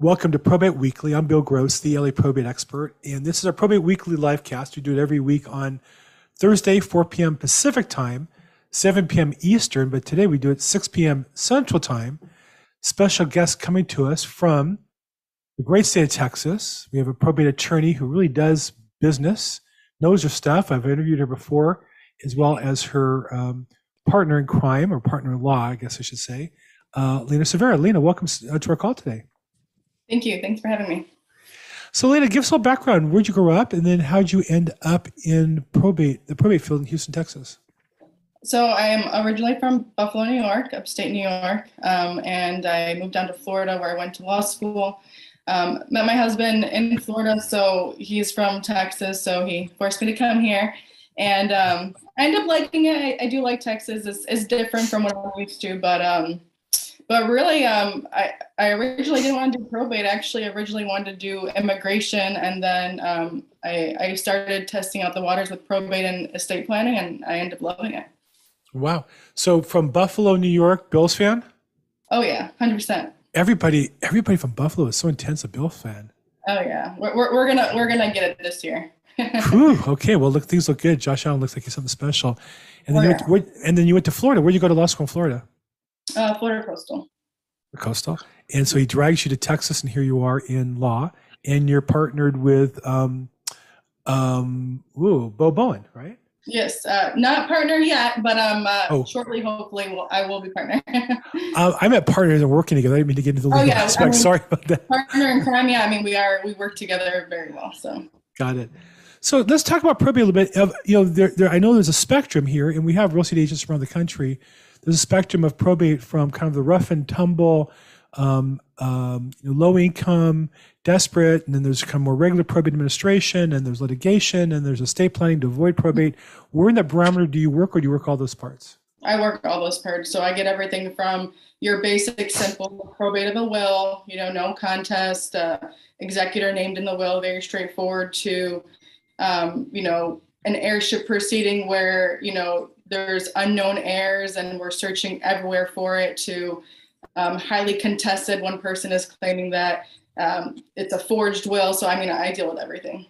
Welcome to Probate Weekly. I'm Bill Gross, the LA probate expert, and this is our Probate Weekly live cast. We do it every week on Thursday, 4 p.m. Pacific time, 7 p.m. Eastern, but today we do it 6 p.m. Central time. Special guest coming to us from the great state of Texas. We have a probate attorney who really does business, knows her stuff. I've interviewed her before, as well as her um, partner in crime or partner in law, I guess I should say, uh, Lena Severa. Lena, welcome uh, to our call today. Thank you. Thanks for having me. So, Lena, give us a little background. Where'd you grow up, and then how'd you end up in probate, the probate field in Houston, Texas? So, I am originally from Buffalo, New York, upstate New York, um, and I moved down to Florida where I went to law school. Um, met my husband in Florida, so he's from Texas, so he forced me to come here. And um, I ended up liking it. I, I do like Texas. It's, it's, different from what I'm used to, but um, but really, um, I, I originally didn't want to do probate. I actually originally wanted to do immigration, and then um, I, I started testing out the waters with probate and estate planning, and I ended up loving it. Wow! So from Buffalo, New York, Bills fan? Oh yeah, hundred percent. Everybody, everybody from Buffalo is so intense a Bills fan. Oh yeah, we're, we're, we're gonna we're gonna get it this year. Whew, okay, well look, things look good. Josh Allen looks like he's something special. And then, oh, you yeah. went and then you went to Florida. Where'd you go to law school in Florida? Uh, Florida Coastal. Coastal. And so he drags you to Texas, and here you are in law, and you're partnered with um, um, ooh, Bo Bowen, right? Yes, uh, not partner yet, but um, uh, oh. shortly, hopefully, we'll, I will be partner. uh, I met partners and working together. I didn't mean to get into the oh, legal oh, yeah. aspect. I mean, Sorry about that. Partner in crime, yeah. I mean, we are we work together very well. So got it. So let's talk about probate a little bit. Of you know, there, there, I know there's a spectrum here, and we have real estate agents around the country there's a spectrum of probate from kind of the rough and tumble, um, um, you know, low income, desperate, and then there's kind of more regular probate administration, and there's litigation, and there's estate planning to avoid probate. Where in that barometer do you work, or do you work all those parts? I work all those parts. So I get everything from your basic, simple probate of a will, you know, no contest, uh, executor named in the will, very straightforward, to, um, you know, an heirship proceeding where, you know, there's unknown heirs and we're searching everywhere for it to um, highly contested. One person is claiming that um, it's a forged will. So i mean i deal with everything.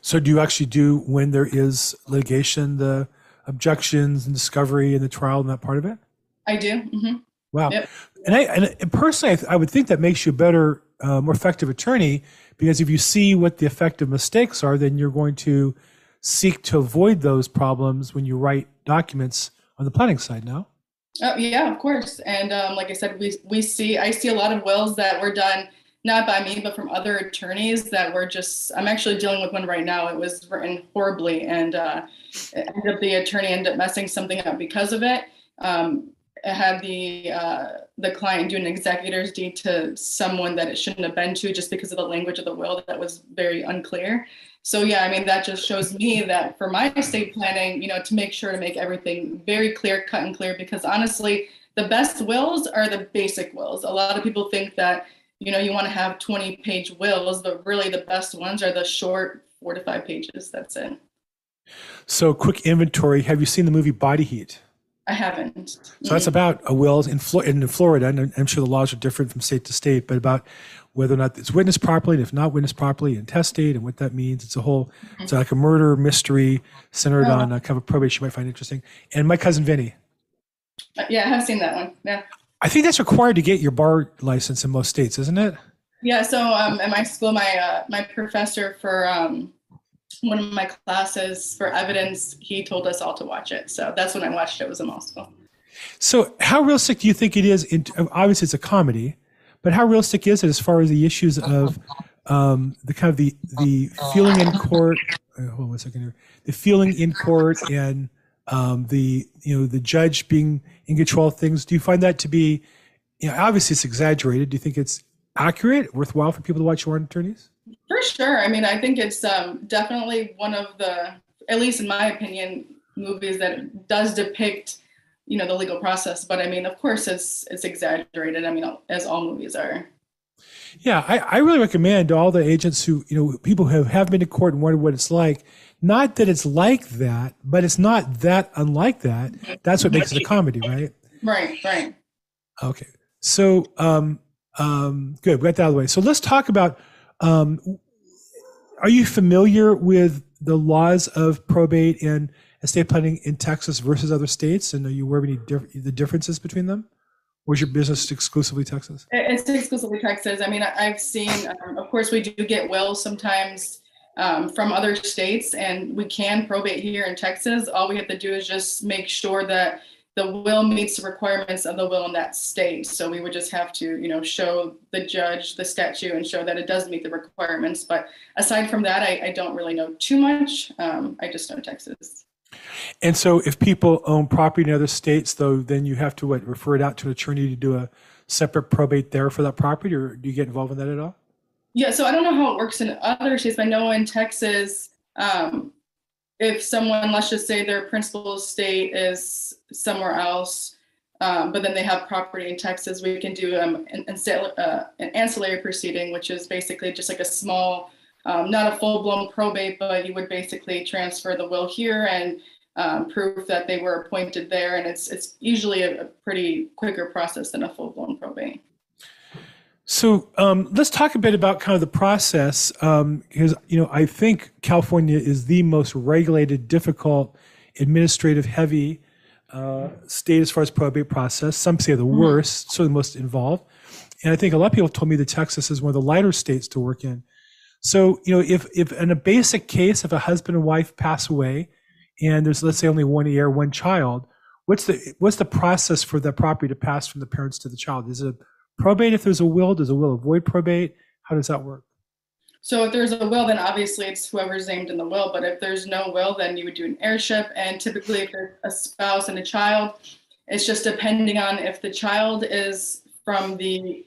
So do you actually do when there is litigation the objections and discovery and the trial and that part of it? I do. Mm-hmm. wow. Yep. and i and personally I, I, would think that makes you a better uh, more effective attorney because if you see what the effective mistakes are then you're going to seek to avoid those problems when you write documents on the planning side now. Oh, yeah, of course. And um, like I said, we, we see, I see a lot of wills that were done not by me, but from other attorneys that were just, I'm actually dealing with one right now. It was written horribly and uh, ended up the attorney ended up messing something up because of it. Um, it had the uh, the client do an executor's deed to someone that it shouldn't have been to just because of the language of the will that was very unclear so yeah i mean that just shows me that for my estate planning you know to make sure to make everything very clear cut and clear because honestly the best wills are the basic wills. A lot of people think that you know you want to have 20 page wills but really the best ones are the short four to five pages. That's it. So quick inventory. Have you seen the movie body heat I haven't. So that's about a will in, in Florida, and I'm sure the laws are different from state to state, but about whether or not it's witnessed properly, and if not witnessed properly, intestate, and what that means. It's a whole, mm-hmm. it's like a murder mystery centered oh. on a kind of probate you might find interesting. And my cousin Vinny. Uh, yeah, I have seen that one. Yeah. I think that's required to get your bar license in most states, isn't it? Yeah. So um, at my school, my uh, my professor for um, one of my classes for evidence, he told us all to watch it. So that's when I watched it. was a law school. So how realistic do you think it is? In, obviously, it's a comedy but how realistic is it as far as the issues of um, the kind of the the feeling in court? Uh, hold on one second here. The feeling in court and um, the you know the judge being in control of things. Do you find that to be, you know, obviously it's exaggerated. Do you think it's accurate, worthwhile for people to watch Warren Attorneys? For sure. I mean, I think it's um, definitely one of the, at least in my opinion, movies that does depict you know the legal process. But i mean of course it's it's exaggerated. I mean as all movies are. Yeah i, I really recommend all the agents who you know people who have been to court and wondered what it's like. Not that it's like that but it's not that unlike that. That's what makes it a comedy right? Right right. Okay. So um Um, good, we got that out of the way. So let's talk about. Um, are you familiar with the laws of probate and estate planning in Texas versus other states? And are you aware of any diff- the differences between them? Was your business exclusively Texas? It's exclusively Texas. I mean, I've seen, um, of course, we do get wills sometimes um, from other states, and we can probate here in Texas. All we have to do is just make sure that the will meets the requirements of the will in that state. So we would just have to, you know, show the judge the statute and show that it does meet the requirements. But aside from that, I, I don't really know too much. Um, I just know Texas. And so if people own property in other states, though, then you have to what, refer it out to an attorney to do a separate probate there for that property, or do you get involved in that at all? Yeah, so I don't know how it works in other states. but I know in Texas, um, if someone, let's just say their principal state is somewhere else, um, but then they have property in Texas, we can do um, an, an, uh, an ancillary proceeding, which is basically just like a small, um, not a full blown probate, but you would basically transfer the will here and um, prove that they were appointed there. And it's it's usually a, a pretty quicker process than a full blown probate. So um, let's talk a bit about kind of the process, because you know I think California is the most regulated, difficult, administrative-heavy uh, state as far as probate process. Some say the worst, so the most involved, and I think a lot of people told me that Texas is one of the lighter states to work in. So you know, if if in a basic case, if a husband and wife pass away, and there's let's say only one heir, one child, what's the what's the process for that property to pass from the parents to the child? Is it a probate if there's a will? Does a will avoid probate? How does that work? So if there's a will, then obviously it's whoever's named in the will. But if there's no will, then you would do an heirship. And typically, if there's a spouse and a child, it's just depending on if the child is from the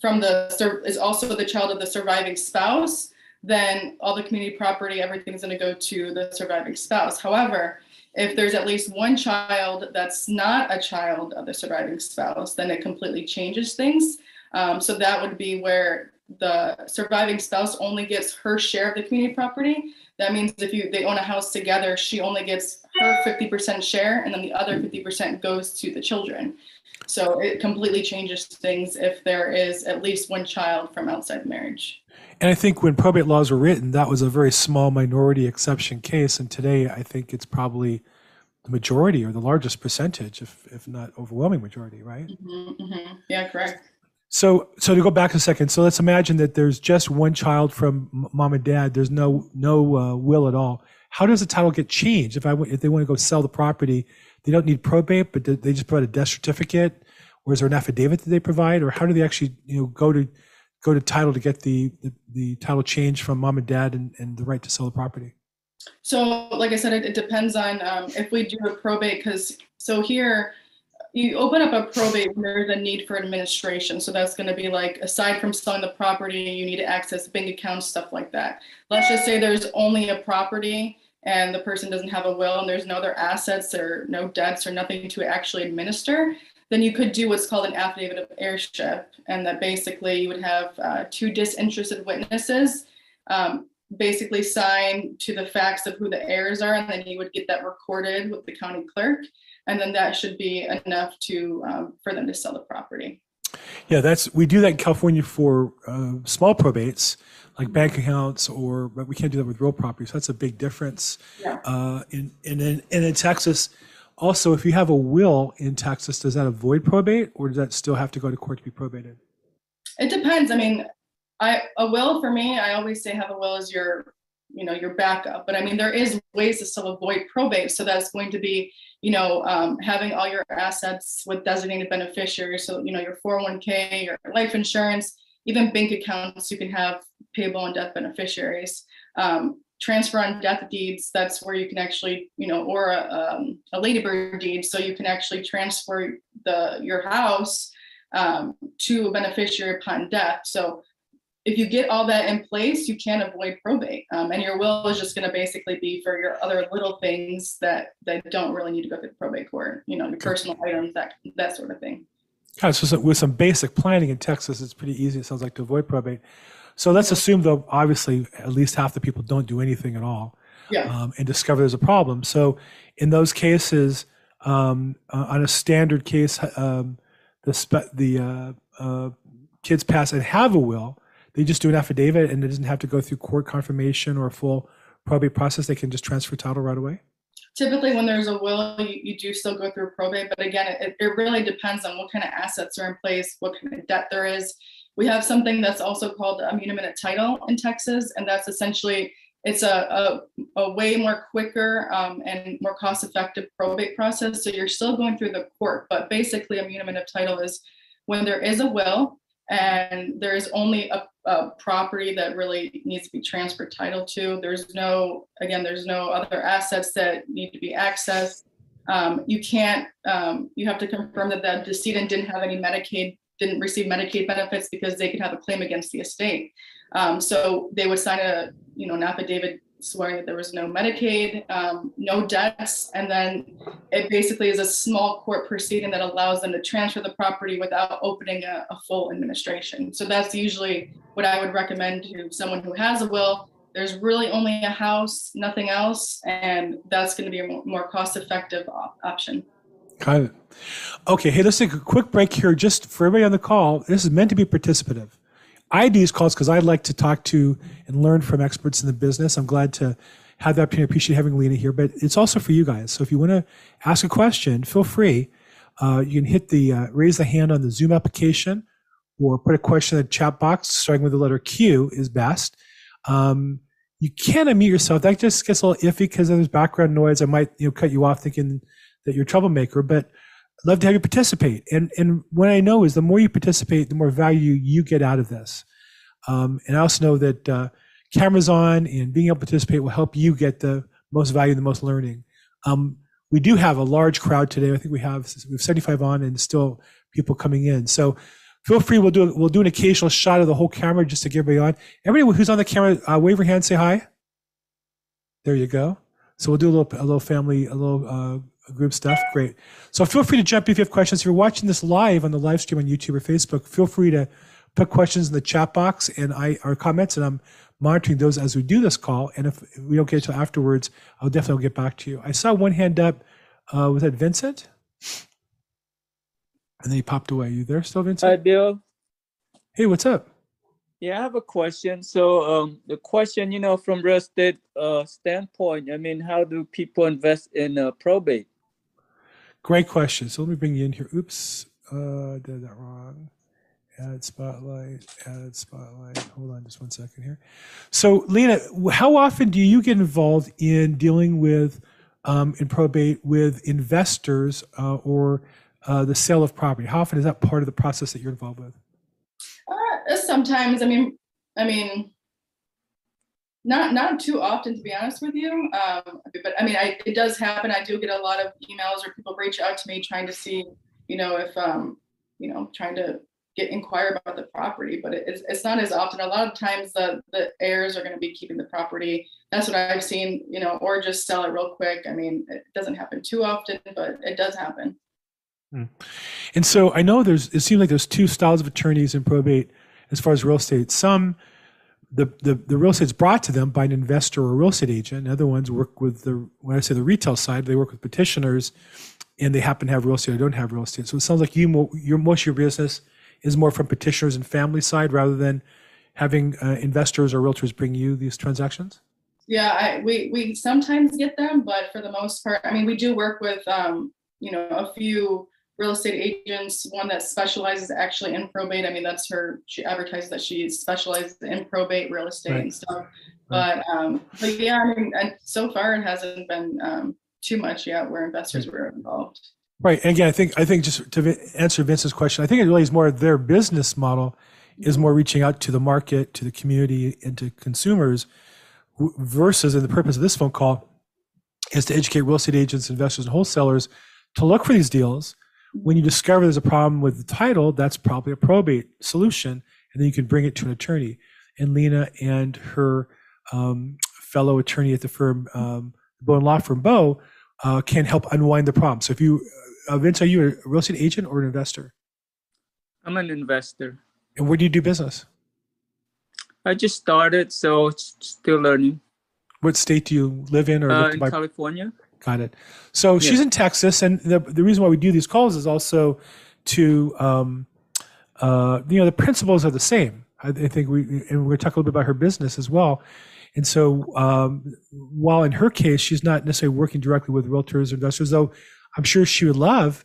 from the is also the child of the surviving spouse. Then all the community property, everything's going to go to the surviving spouse. However, if there's at least one child that's not a child of the surviving spouse, then it completely changes things. Um, so that would be where the surviving spouse only gets her share of the community property. That means if you they own a house together, she only gets her 50% share, and then the other 50% goes to the children. So it completely changes things if there is at least one child from outside marriage. And I think when probate laws were written, that was a very small minority exception case. And today, I think it's probably the majority or the largest percentage, if, if not overwhelming majority, right? Mm-hmm, mm-hmm. Yeah, correct. So, so to go back a second, so let's imagine that there's just one child from mom and dad. There's no no uh, will at all. How does the title get changed? If I if they want to go sell the property, they don't need probate, but they just provide a death certificate, or is there an affidavit that they provide, or how do they actually you know go to go to title to get the the, the title change from mom and dad and, and the right to sell the property? So, like I said, it, it depends on um, if we do a probate, because so here you open up a probate when there's a need for administration. So that's going to be like aside from selling the property, you need to access bank accounts, stuff like that. Let's just say there's only a property and the person doesn't have a will and there's no other assets or no debts or nothing to actually administer. Then you could do what's called an affidavit of heirship, and that basically you would have uh, two disinterested witnesses. Um, basically sign to the facts of who the heirs are, and then you would get that recorded with the county clerk, and then that should be enough to um, for them to sell the property. Yeah, that's we do that in California for uh, small probates like bank accounts, or but we can't do that with real property. So that's a big difference. Yeah. Uh, in, and in and in Texas, also, if you have a will in Texas, does that avoid probate, or does that still have to go to court to be probated? It depends. I mean, I a will for me, I always say have a will as your, you know, your backup. But I mean, there is ways to still avoid probate. So that's going to be, you know, um, having all your assets with designated beneficiaries. So you know, your 401k, your life insurance, even bank accounts, you can have payable on death beneficiaries. Um, transfer on death deeds that's where you can actually you know or a, um, a ladybird deed so you can actually transfer the your house um, to a beneficiary upon death so if you get all that in place, you can avoid probate. Um, and your will is just going to basically be for your other little things that that don't really need to go through probate court. You know, your personal items, that that sort of thing. Yeah, so with some basic planning in Texas, it's pretty easy. It sounds like to avoid probate. So let's assume, though, obviously, at least half the people don't do anything at all, yeah. um, and discover there's a problem. So in those cases, um, uh, on a standard case, um, the spe- the uh, uh, kids pass and have a will, they just do an affidavit and it doesn't have to go through court confirmation or a full probate process. They can just transfer title right away. Typically, when there's a will, you, you do still go through probate, but again, it, it really depends on what kind of assets are in place, what kind of debt there is. We have something that's also called a muniment title in Texas, and that's essentially it's a, a, a way more quicker um, and more cost effective probate process. So you're still going through the court, but basically, a muniment title is when there is a will and there's only a, a, property that really needs to be transferred title to. There's no, again, there's no other assets that need to be accessed. Um, you can't, um, you have to confirm that the decedent didn't have any Medicaid, didn't receive Medicaid benefits because they could have a claim against the estate. Um, so they would sign a, you know, an affidavit swearing that there was no Medicaid, um, no debts, and then it basically is a small court proceeding that allows them to transfer the property without opening a, a full administration. So that's usually what I would recommend to someone who has a will. There's really only a house, nothing else, and that's going to be a more, more cost-effective op- option. Got it. Okay, hey, let's take a quick break here just for everybody on the call. This is meant to be participative. I do these calls because I like to talk to and learn from experts in the business. I'm glad to have the opportunity. I appreciate having Lena here, but it's also for you guys. So if you want to ask a question, feel free. Uh, you can hit the uh, raise the hand on the Zoom application or put a question in the chat box, starting with the letter Q is best. Um, you can unmute yourself. That just gets a little iffy because there's background noise. I might you know cut you off thinking that you're a troublemaker, but i love to have you participate. And and what I know is the more you participate, the more value you get out of this. Um, and I also know that uh, cameras on and being able to participate will help you get the most value, the most learning. Um, we do have a large crowd today. I think we have we have 75 on and still people coming in. So feel free. We'll do we'll do an occasional shot of the whole camera just to get everybody on. Everybody who's on the camera, uh, wave your hand, say hi. There you go. So we'll do a little a little family a little uh, group stuff. Great. So feel free to jump if you have questions. If you're watching this live on the live stream on YouTube or Facebook, feel free to put questions in the chat box and I our comments, and I'm monitoring those as we do this call. And if we don't get to afterwards, I'll definitely get back to you. I saw one hand up. Uh, was that Vincent? And then he popped away. You there still, Vincent? Hi, Bill. Hey, what's up? Yeah, I have a question. So, um, the question, you know, from real estate uh, standpoint, I mean, how do people invest in uh, probate? Great question. So let me bring you in here. Oops, uh, did that wrong. Add spotlight, add spotlight. Hold on just one second here. So, Lena, how often do you get involved in dealing with, um, in probate with investors uh, or uh, the sale of property? How often is that part of the process that you're involved with? Uh, sometimes, I mean, I mean, not not too often to be honest with you. Um, but I mean, I, it does happen. I do get a lot of emails or people reach out to me trying to see, you know, if um, you know, trying to get inquire about the property. But it's it's not as often. A lot of times, the the heirs are going to be keeping the property. That's what I've seen, you know, or just sell it real quick. I mean, it doesn't happen too often, but it does happen. And so I know there's, it seems like there's two styles of attorneys in probate as far as real estate. Some, the, the, the real estate's brought to them by an investor or real estate agent. And Other ones work with the, when I say the retail side, they work with petitioners and they happen to have real estate or don't have real estate. So it sounds like you, your, most of your business is more from petitioners and family side rather than having uh, investors or realtors bring you these transactions? Yeah, I, we we sometimes get them, but for the most part, I mean, we do work with um, you know a few real estate agents. One that specializes actually in probate. I mean, that's her. She advertises that she specializes in probate real estate Right. and stuff. But um, but yeah, I mean, and so far it hasn't been um, too much yet where investors were involved. Right. And again, I think I think just to answer Vince's question, I think it really is more their business model is more reaching out to the market, to the community, and to consumers, versus, and the purpose of this phone call is to educate real estate agents, investors, and wholesalers to look for these deals. When you discover there's a problem with the title, that's probably a probate solution, and then you can bring it to an attorney. And Lena and her um, fellow attorney at the firm, um, Bowen Law Firm Bow, uh, can help unwind the problem. So if you, uh, Vince, are you a real estate agent or an investor? I'm an investor. And where do you do business? I just started, so still learning. What state do you live in or Uh, in? California. Got it. So she's in Texas, and the the reason why we do these calls is also to um, uh, you know, the principles are the same. I, I think we, and we're going to talk a little bit about her business as well. And so, um, while in her case, she's not necessarily working directly with realtors or investors, though I'm sure she would love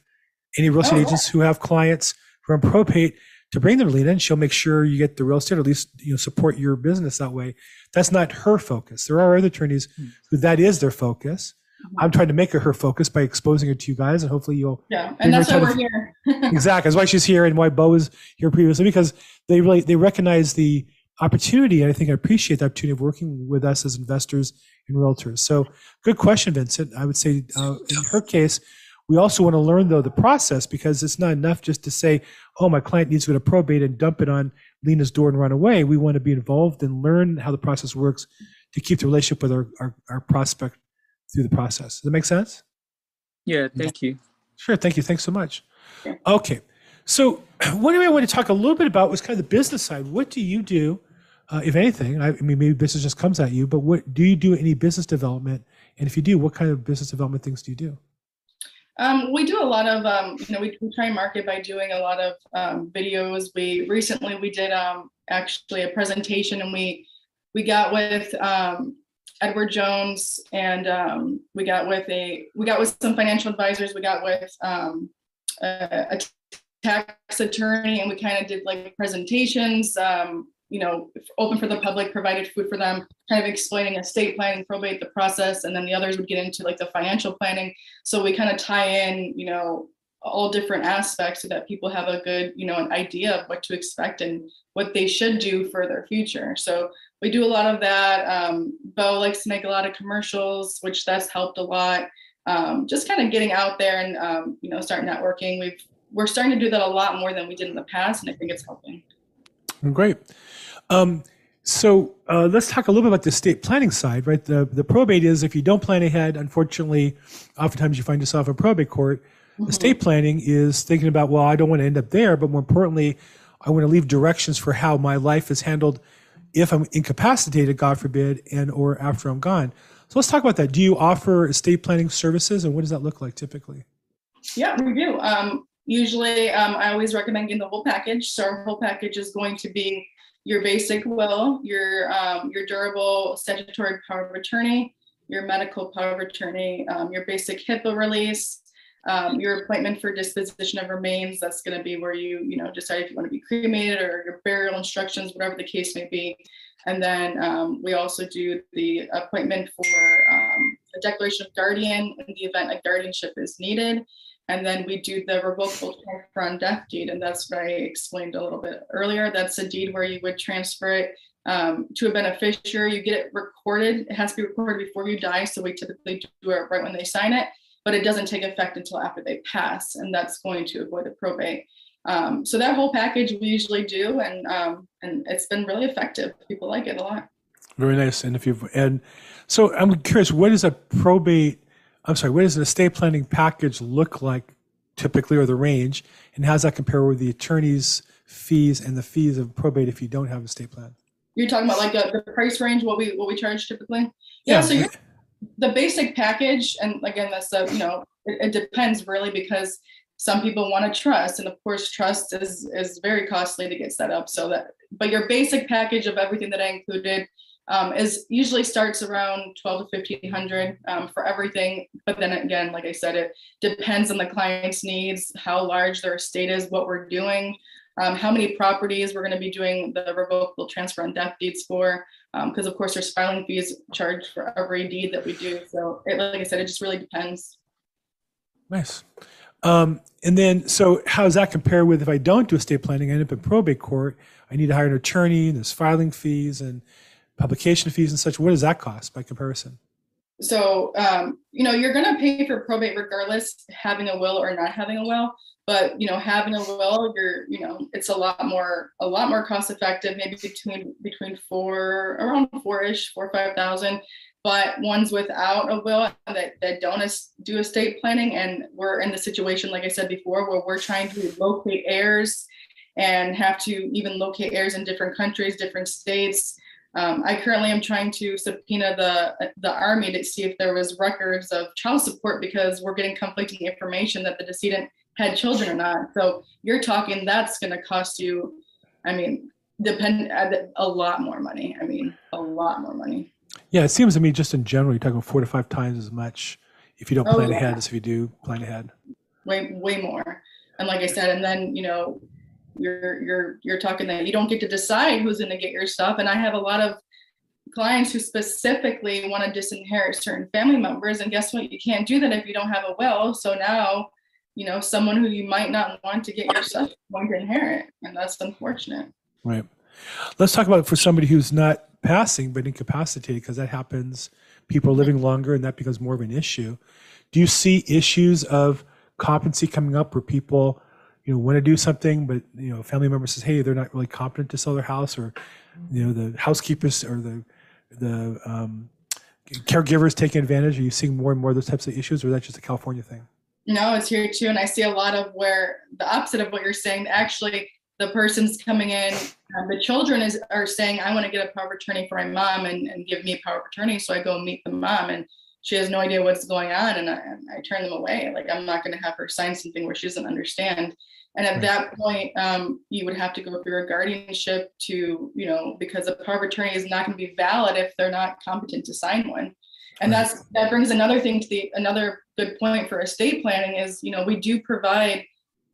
any real estate Oh, yeah. agents who have clients who are on probate to bring them lead and She'll make sure you get the real estate, or at least you know support your business that way. That's not her focus. There are other attorneys who that is their focus. I'm trying to make it her focus by exposing her to you guys, and hopefully you'll Yeah, and that's why we're here. exactly. That's why she's here and why Bo was here previously because they really they recognize the opportunity and I think I appreciate the opportunity of working with us as investors and realtors. So good question, Vincent. I would say uh, in her case, we also want to learn though the process because it's not enough just to say, oh, my client needs to go to probate and dump it on Lena's door and run away. We want to be involved and learn how the process works to keep the relationship with our, our, our prospect through the process. Does that make sense? Yeah, thank you. Sure. Thank you. Thanks so much. Sure. Okay. So, one thing I want to talk a little bit about was kind of the business side. What do you do, uh, if anything? I, I mean, maybe business just comes at you, but what do you do any business development? And if you do, what kind of business development things do you do? Um, we do a lot of, um, you know, we, we try and market by doing a lot of um, videos. We recently we did um, actually a presentation, and we we got with um, Edward Jones, and um, we got with a we got with some financial advisors. We got with um, a, a tax attorney, and we kind of did like presentations. Um, you know, open for the public, provided food for them, kind of explaining estate planning, probate, the process, and then the others would get into like the financial planning so we kind of tie in you know all different aspects so that people have a good you know an idea of what to expect and what they should do for their future so we do a lot of that um, bo likes to make a lot of commercials which that's helped a lot um, just kind of getting out there and um, you know start networking we've we're starting to do that a lot more than we did in the past and i think it's helping Great. Um, so uh, let's talk a little bit about the estate planning side, right? The the probate is if you don't plan ahead, unfortunately, oftentimes you find yourself in probate court. Estate planning is thinking about, well, I don't want to end up there, but more importantly, I want to leave directions for how my life is handled if I'm incapacitated, God forbid, and or after I'm gone. So let's talk about that. Do you offer estate planning services, and what does that look like typically? Yeah, we do. Um, usually, um, I always recommend getting the whole package. So our whole package is going to be your basic will, your um, your durable statutory power of attorney, your medical power of attorney, um, your basic HIPAA release, um, your appointment for disposition of remains. That's going to be where you you know decide if you want to be cremated or your burial instructions, whatever the case may be. And then um, we also do the appointment for um, a declaration of guardian in the event a guardianship is needed. And then we do the revocable transfer on death deed. And that's what I explained a little bit earlier. That's a deed where you would transfer it um, to a beneficiary. You get it recorded. It has to be recorded before you die. So we typically do it right when they sign it, but it doesn't take effect until after they pass. And that's going to avoid the probate. Um, so that whole package we usually do. And, um, and it's been really effective. People like it a lot. Very nice. And if you've and so I'm curious, what is a probate? I'm sorry, what does an estate planning package look like typically, or the range, and how does that compare with the attorney's fees and the fees of probate if you don't have a estate plan? You're talking about like the, the price range, what we what we charge typically. Yeah. so you're, the basic package, and again, that's a you know it, it depends really because some people want to trust, and of course, trust is is very costly to get set up. So that, but your basic package of everything that I included um, is usually starts around twelve to fifteen hundred um, for everything. But then again, like I said, it depends on the client's needs, how large their estate is, what we're doing um, how many properties we're going to be doing the revocable transfer on death deeds for. Because of course, there's filing fees charged for every deed that we do. So, it, like I said, it just really depends. Nice. Um, and then, so how does that compare with if I don't do estate planning, I end up in probate court, I need to hire an attorney, there's filing fees and publication fees and such. What does that cost by comparison? So, um, you know, you're going to pay for probate regardless, having a will or not having a will. But you know, having a will, you're, you know, it's a lot more, a lot more cost effective. Maybe between between four, around four-ish, four or five thousand. But ones without a will that that don't do estate planning, and we're in the situation, like I said before, where we're trying to locate heirs and have to even locate heirs in different countries, different states. Um, I currently am trying to subpoena the the army to see if there was records of child support because we're getting conflicting information that the decedent had children or not. So you're talking that's going to cost you, I mean, depend uh, a lot more money. I mean, a lot more money. Yeah, it seems to me just in general, you're talking four to five times as much if you don't Oh, plan yeah. ahead as if you do plan ahead. way way more and like i said and then you know you're you're you're talking that you don't get to decide who's going to get your stuff and i have a lot of clients who specifically want to disinherit certain family members and guess what you can't do that if you don't have a will so now you know someone who you might not want to get your stuff going to inherit and that's unfortunate Right. Let's talk about for somebody who's not passing but incapacitated because that happens. People are living longer and that becomes more of an issue. Do you see issues of competency coming up where people, you know, want to do something, but you know, family member says, "Hey, they're not really competent to sell their house," or you know, the housekeepers or the the um, caregivers taking advantage? Are you seeing more and more of those types of issues, or is that just a California thing? No, it's here too. And I see a lot of where the opposite of what you're saying, actually, the person's coming in, um, the children is are saying, I want to get a power of attorney for my mom and, and give me a power of attorney. So I go meet the mom and she has no idea what's going on. And I, I turn them away. Like, I'm not going to have her sign something where she doesn't understand. And at Right. that point, um, you would have to go through a guardianship to, you know, because a power of attorney is not going to be valid if they're not competent to sign one. And Right. that's that brings another thing to the another good point for estate planning is, you know, we do provide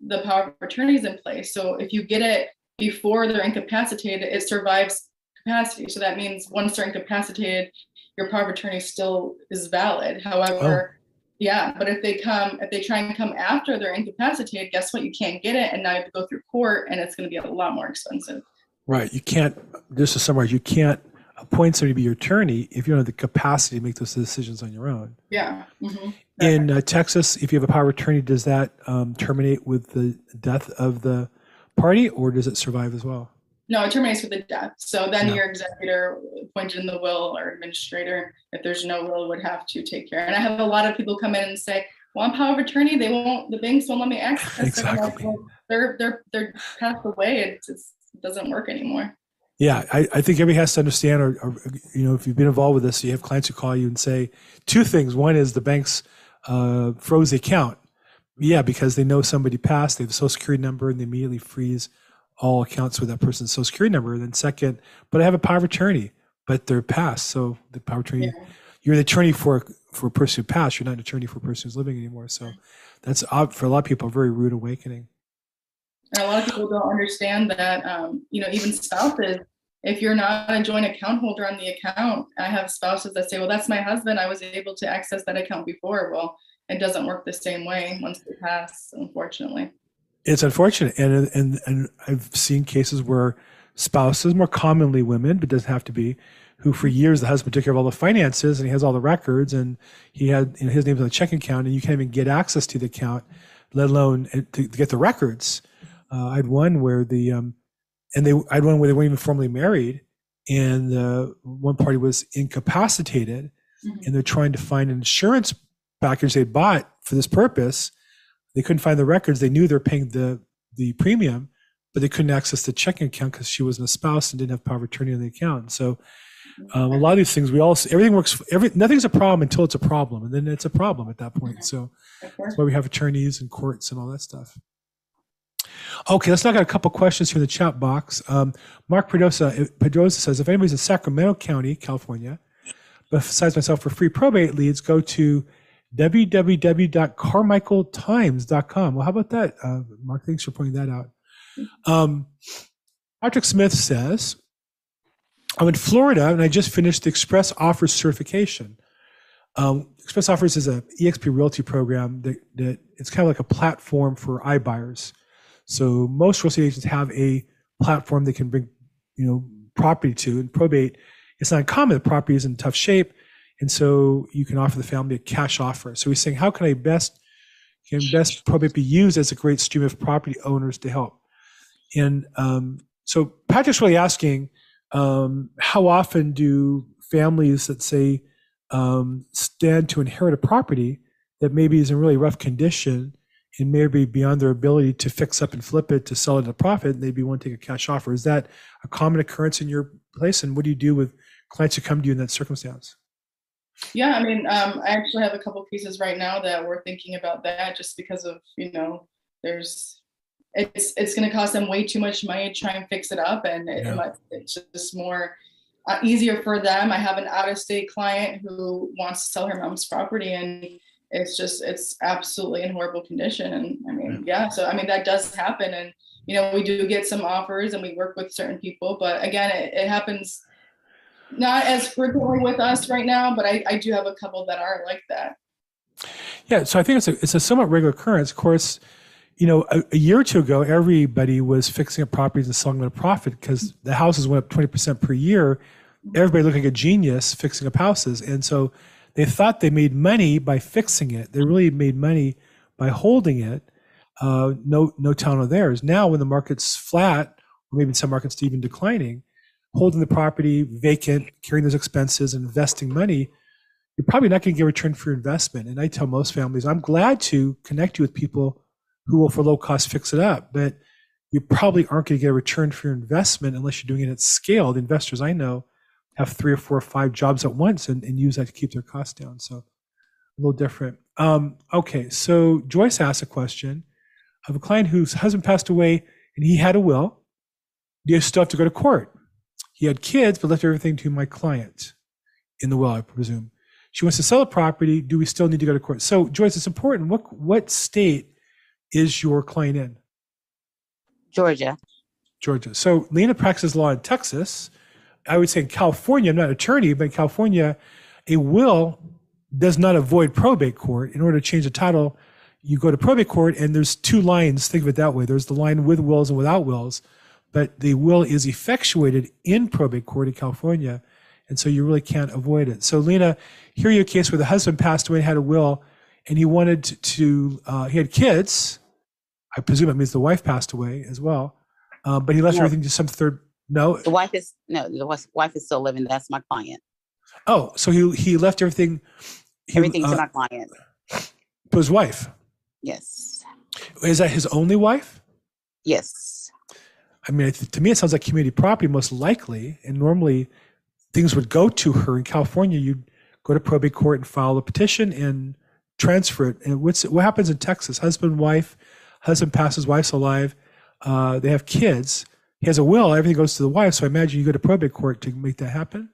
the power of attorneys in place. So if you get it before they're incapacitated, it survives capacity. So that means once they're incapacitated, your power of attorney still is valid. However, oh. yeah, but if they come, if they try and come after they're incapacitated, guess what? You can't get it, and now you have to go through court, and it's going to be a lot more expensive. Right. You can't, just to summarize, you can't appoint somebody to be your attorney if you don't have the capacity to make those decisions on your own. Yeah. mhm. In uh, Texas, if you have a power of attorney, does that um, terminate with the death of the party or does it survive as well? No, it terminates with the death. So then No. your executor appointed in the will or administrator, if there's no will, would have to take care. And I have a lot of people come in and say, "Well, I'm power of attorney. They won't. The banks won't let me access." it." Exactly. They're they're they're passed away. It just doesn't work anymore. Yeah, I, I think everybody has to understand, or, or, you know, if you've been involved with this, you have clients who call you and say two things. One is the banks uh, froze the account. Yeah, because they know somebody passed, they have a social security number, and they immediately freeze all accounts with that person's social security number. And then second, but I have a power of attorney, but they're passed. So the power of attorney, Yeah. you're the attorney for for a person who passed. You're not an attorney for a person who's living anymore. So that's for a lot of people a very rude awakening. And a lot of people don't understand that, um, you know, even spouses, if you're not a joint account holder on the account, I have spouses that say, well, that's my husband. I was able to access that account before. Well, it doesn't work the same way once they pass, unfortunately. It's unfortunate, and and and I've seen cases where spouses, more commonly women, but doesn't have to be, who for years the husband took care of all the finances and he has all the records and he had you know, his name's on the checking account and you can't even get access to the account, let alone uh, to, to get the records. Uh, I had one where the um, and they I had one where they weren't even formally married, and uh, one party was incapacitated, Mhm. and they're trying to find an insurance package they bought for this purpose. They couldn't find the records. They knew they're paying the the premium, but they couldn't access the checking account because she wasn't a spouse and didn't have power of attorney on the account. So um, a lot of these things, we all everything works. Every nothing's a problem until it's a problem, and then it's a problem at that point. So that's why we have attorneys and courts and all that stuff. Okay, let's knock out a couple questions here in the chat box. Um, Mark Pedrosa, Pedrosa says, if anybody's in Sacramento County, California, besides myself for free probate leads, go to www.carmichaeltimes.com. Well, how about that, uh, Mark? Thanks for pointing that out. Um, Patrick Smith says, I'm in Florida and I just finished the Express Offers certification. Um, Express Offers is a EXP Realty program that, that it's kind of like a platform for iBuyers. So most real estate agents have a platform they can bring, you know, property to. And probate, it's not common. The property is in tough shape, and so you can offer the family a cash offer. So he's saying, how can I best can best probate be used as a great stream of property owners to help? And um, so Patrick's really asking, um, how often do families that say um, stand to inherit a property that maybe is in really rough condition and maybe beyond their ability to fix up and flip it to sell it at a profit, and they'd be willing to take a cash offer. Is that a common occurrence in your place? And what do you do with clients who come to you in that circumstance? Yeah, I mean, um, I actually have a couple pieces right now that we're thinking about that just because of, you know, there's it's it's going to cost them way too much money to try and fix it up, and it, Yeah. it's just more uh, easier for them. I have an out of state client who wants to sell her mom's property, and it's just it's absolutely in horrible condition. And I mean, yeah, so I mean that does happen, and you know we do get some offers, and we work with certain people, but again, it, it happens not as frequently with us right now, but I, I do have a couple that are like that. Yeah, so I think it's a it's a somewhat regular occurrence. Of course, you know, a, a year or two ago, everybody was fixing up properties and selling them at a profit because the houses went up twenty percent per year. Mm-hmm. Everybody looked like a genius fixing up houses, and so they thought they made money by fixing it. They really made money by holding it. Uh, no, no town of theirs. Now, when the market's flat, or maybe in some markets even declining, holding the property vacant, carrying those expenses, and investing money you're probably not going to get a return for your investment. And I tell most families, I'm glad to connect you with people who will, for low cost, fix it up, but you probably aren't going to get a return for your investment unless you're doing it at scale. The investors I know have three or four or five jobs at once and, and use that to keep their costs down. So a little different. Um, okay, so Joyce asked a question of a client whose husband passed away and he had a will. Do you still have to go to court? He had kids, but left everything to my client in the will, I presume she wants to sell a property. Do we still need to go to court? So, Joyce, it's important. What what state is your client in? Georgia. Georgia. So, Lena practices law in Texas. I would say in California. I'm not an attorney, but in California, a will does not avoid probate court. In order to change the title, you go to probate court, and there's two lines. Think of it that way. There's the line with wills and without wills, but the will is effectuated in probate court in California, and so you really can't avoid it. So, Lena, here you a case where the husband passed away and had a will, and he wanted to. Uh, he had kids. I presume it means the wife passed away as well, uh, but he left No. everything to some third. No, The wife is no, the wife is still living. That's my client. oh, so he he left everything. He, Everything uh, to my client. to his wife. Yes. Is that his only wife? Yes. I mean, to me, it sounds like community property most likely. And normally, things would go to her. In California, you'd go to probate court and file a petition and transfer it. And what's what happens in Texas? Husband, wife, husband passes, wife's alive. Uh, they have kids. He has a will. Everything goes to the wife. So I imagine you go to probate court to make that happen.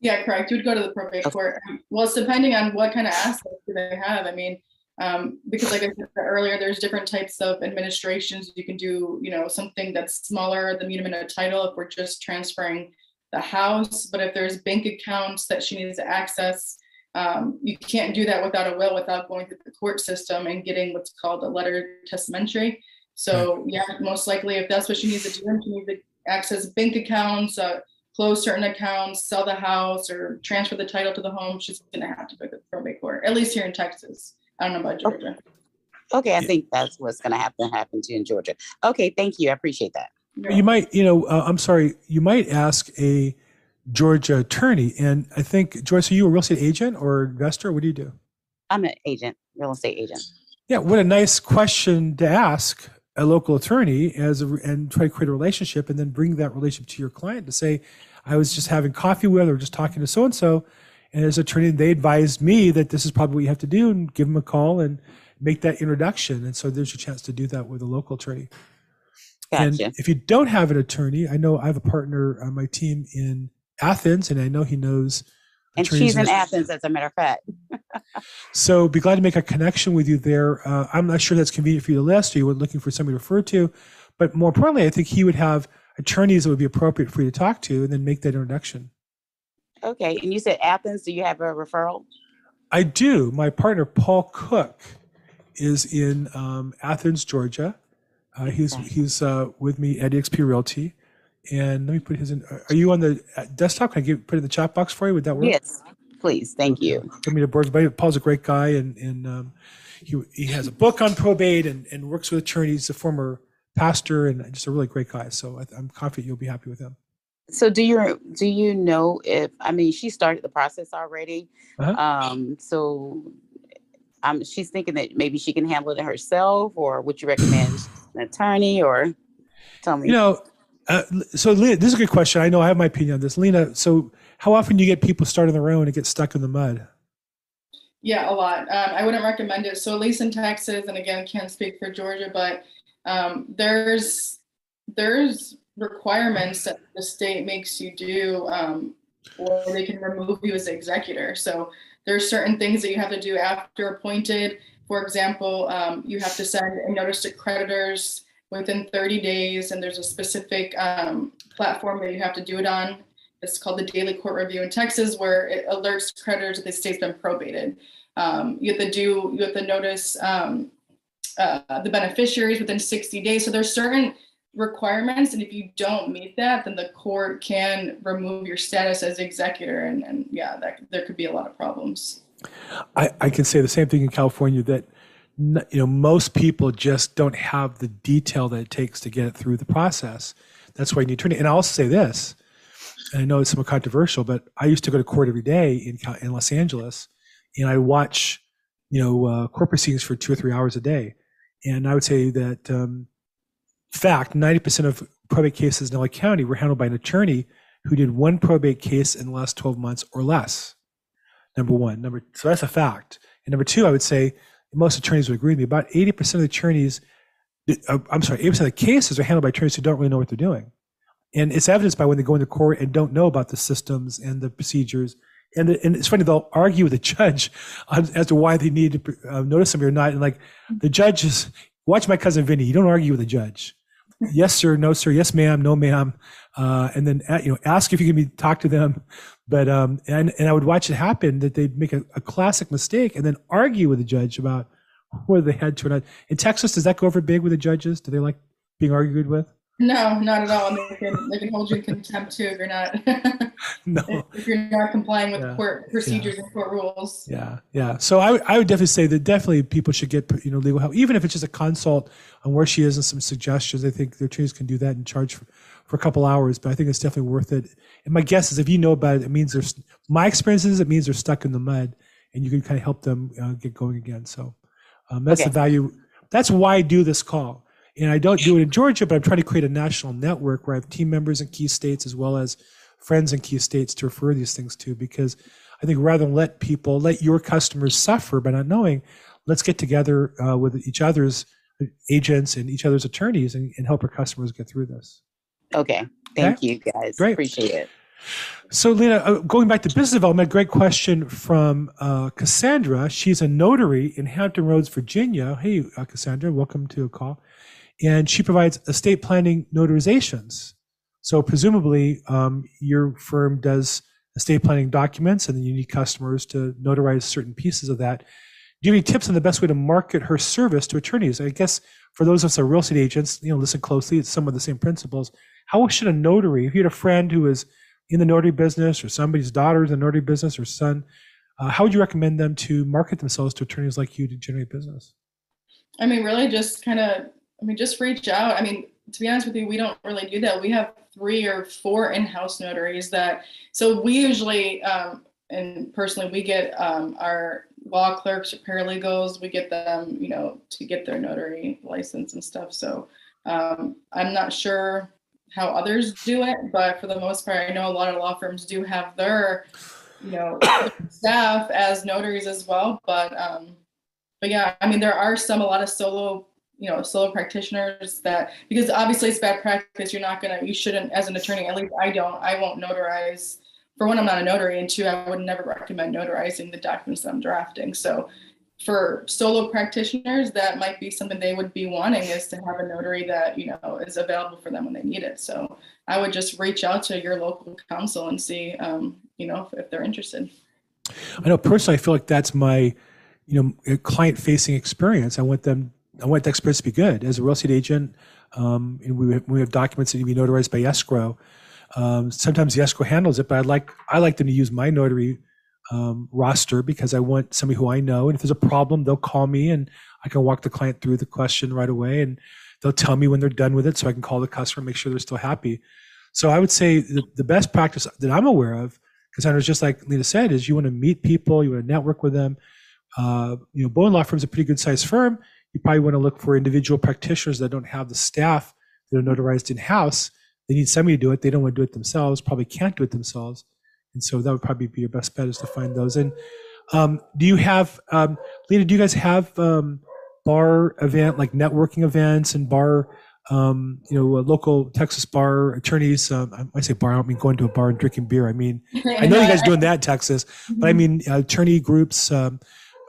Yeah, correct. You would go to the probate Okay. court. Well, it's depending on what kind of assets do they have. I mean, um, because like I said earlier, there's different types of administrations. You can do, you know, something that's smaller, the muniment of title if we're just transferring the house. But if there's bank accounts that she needs to access, um, you can't do that without a will, without going through the court system and getting what's called a letter testamentary. So yeah, most likely if that's what she needs to do, she needs to access bank accounts, uh, close certain accounts, sell the house, or transfer the title to the home, she's gonna have to go to the probate court, at least here in Texas. I don't know about Georgia. Okay, I think that's what's going to happen happen to you in Georgia. Okay, thank you. I appreciate that. You might, you know, uh, I'm sorry, you might ask a Georgia attorney. And I think, Joyce, are you a real estate agent or investor? What do you do? I'm an agent, real estate agent. Yeah, what a nice question to ask a local attorney as a, and try to create a relationship and then bring that relationship to your client to say, I was just having coffee with or just talking to so and so, and as an attorney, they advised me that this is probably what you have to do, and give them a call and make that introduction. And so there's your chance to do that with a local attorney. And Gotcha. if you don't have an attorney, I know I have a partner on my team in Athens, and I know he knows. And she's in Athens, as a matter of fact. So be glad to make a connection with you there. Uh, I'm not sure that's convenient for you to list, or you were looking for somebody to refer to, but more importantly, I think he would have attorneys that would be appropriate for you to talk to, and then make that introduction. Okay, and you said Athens. Do you have a referral? I do. My partner Paul Cook is in um, Athens, Georgia. Uh, he's Okay. he's uh, with me at EXP Realty, and let me put his in. Are you on the uh, desktop? Can I give, put it in the chat box for you? Would that work? Yes, please. Thank you. Give me the boards. But Paul's a great guy, and and um, he he has a book on probate and and works with attorneys. A former pastor and just a really great guy. So I, I'm confident you'll be happy with him. So do you do you know if I mean she started the process already? Uh-huh. Um, so um, she's thinking that maybe she can handle it herself, or would you recommend an attorney? Or tell me. You know, uh, so Lena, this is a good question. I know I have my opinion on this. Lena, so how often do you get people starting their own and get stuck in the mud? Yeah, a lot. Um, I wouldn't recommend it. So at least in Texas, and again, can't speak for Georgia, but um, there's there's requirements that the state makes you do, um, or they can remove you as executor. So there's certain things that you have to do after appointed. For example, um, you have to send a notice to creditors within 30 days, and there's a specific um, platform that you have to do it on. It's called the Daily Court Review in Texas, where it alerts creditors that the state's been probated. Um, you have to do, you have to notice um, uh, the beneficiaries within 60 days. So there's certain requirements, and if you don't meet that, then the court can remove your status as executor, and, and yeah, that there could be a lot of problems. I, I can say the same thing in California that you know most people just don't have the detail that it takes to get it through the process. That's why you need attorney. And I'll say this, and I know it's somewhat controversial, but I used to go to court every day in in Los Angeles, and I watch you know uh, court proceedings for two or three hours a day, and I would say that um, fact ninety percent of probate cases in LA County were handled by an attorney who did one probate case in the last twelve months or less number one. Number so that's a fact. And number two, I would say most attorneys would agree with me. About eighty percent of the attorneys, uh, I'm sorry, eighty percent of the cases are handled by attorneys who don't really know what they're doing, and it's evidenced by when they go into court and don't know about the systems and the procedures. And, the, and it's funny they'll argue with the judge on, as to why they need to uh, notice somebody or not. And like the judge is watch my cousin Vinny. You don't argue with the judge. Yes sir, no sir, yes ma'am, no ma'am, uh, and then uh, you know ask if you can be talk to them but um, and and I would watch it happen that they'd make a, a classic mistake and then argue with the judge about whether they had to or not. In Texas, does that go over big with the judges? Do they like being argued with? No, not at all. And they can they can hold you in contempt too if you're not No. if you're not complying with Yeah. court procedures and court rules. Yeah, yeah. So I, would- I would definitely say that definitely people should get you know legal help, even if it's just a consult on where she is and some suggestions. I think their attorneys can do that and charge for, for a couple hours, but I think it's definitely worth it. And my guess is if you know about it, it means there's my experience is it means they're stuck in the mud, and you can kind of help them uh, get going again. So um, that's the value. That's why I do this call. And I don't do it in Georgia, but I'm trying to create a national network where I have team members in key states as well as friends in key states to refer these things to because I think rather than let people, let your customers suffer by not knowing, let's get together uh, with each other's agents and each other's attorneys and, and help our customers get through this. Okay. Thank you guys. Great. Appreciate it. So, Lena, uh, going back to business development, great question from uh, Cassandra. She's a notary in Hampton Roads, Virginia. Hey, uh, Cassandra, welcome to a call. And she provides estate planning notarizations. So, presumably, um, your firm does estate planning documents, and then you need customers to notarize certain pieces of that. Do you have any tips on the best way to market her service to attorneys? I guess for those of us real estate agents, you know, listen closely. It's some of the same principles. How should a notary, if you had a friend who is in the notary business or somebody's daughter is in the notary business or son, uh, how would you recommend them to market themselves to attorneys like you to generate business? I mean, really just kind of, I mean, just reach out. I mean, to be honest with you, we don't really do that. We have three or four in-house notaries that, so we usually, um, and personally, we get um, our law clerks or paralegals, we get them, you know, to get their notary license and stuff. So um, I'm not sure how others do it, but for the most part, I know a lot of law firms do have their, you know, staff as notaries as well. But um, but yeah, I mean, there are some, a lot of solo, you know, solo practitioners that, because obviously it's bad practice. You're not gonna, you shouldn't, as an attorney, at least I don't, I won't notarize. For one, I'm not a notary, and two, I would never recommend notarizing the documents that I'm drafting. So for solo practitioners, that might be something they would be wanting is to have a notary that, you know, is available for them when they need it. So I would just reach out to your local council and see, um, you know, if, if they're interested. I know personally, I feel like that's my, you know, client facing experience. I want them, I want the experience to be good. As a real estate agent, um, we have, we have documents that need to be notarized by escrow. Um, sometimes the escrow handles it, but I like I like them to use my notary um, roster because I want somebody who I know. And if there's a problem, they'll call me and I can walk the client through the question right away, and they'll tell me when they're done with it, so I can call the customer and make sure they're still happy. So I would say the, the best practice that I'm aware of, because just like Lena said, is you want to meet people, you want to network with them. Uh, you know, Bowen Law Firm is a pretty good sized firm. You probably want to look for individual practitioners that don't have the staff that are notarized in house. They need somebody to do it. They don't want to do it themselves. Probably can't do it themselves. And so that would probably be your best bet is to find those. And Um, do you have, um, Lena, do you guys have um, bar event, like networking events and bar, um, you know, local Texas bar attorneys? Um, I might say bar, I don't mean going to a bar and drinking beer. I mean, I know you guys doing that in Texas, but I mean, uh, attorney groups, um,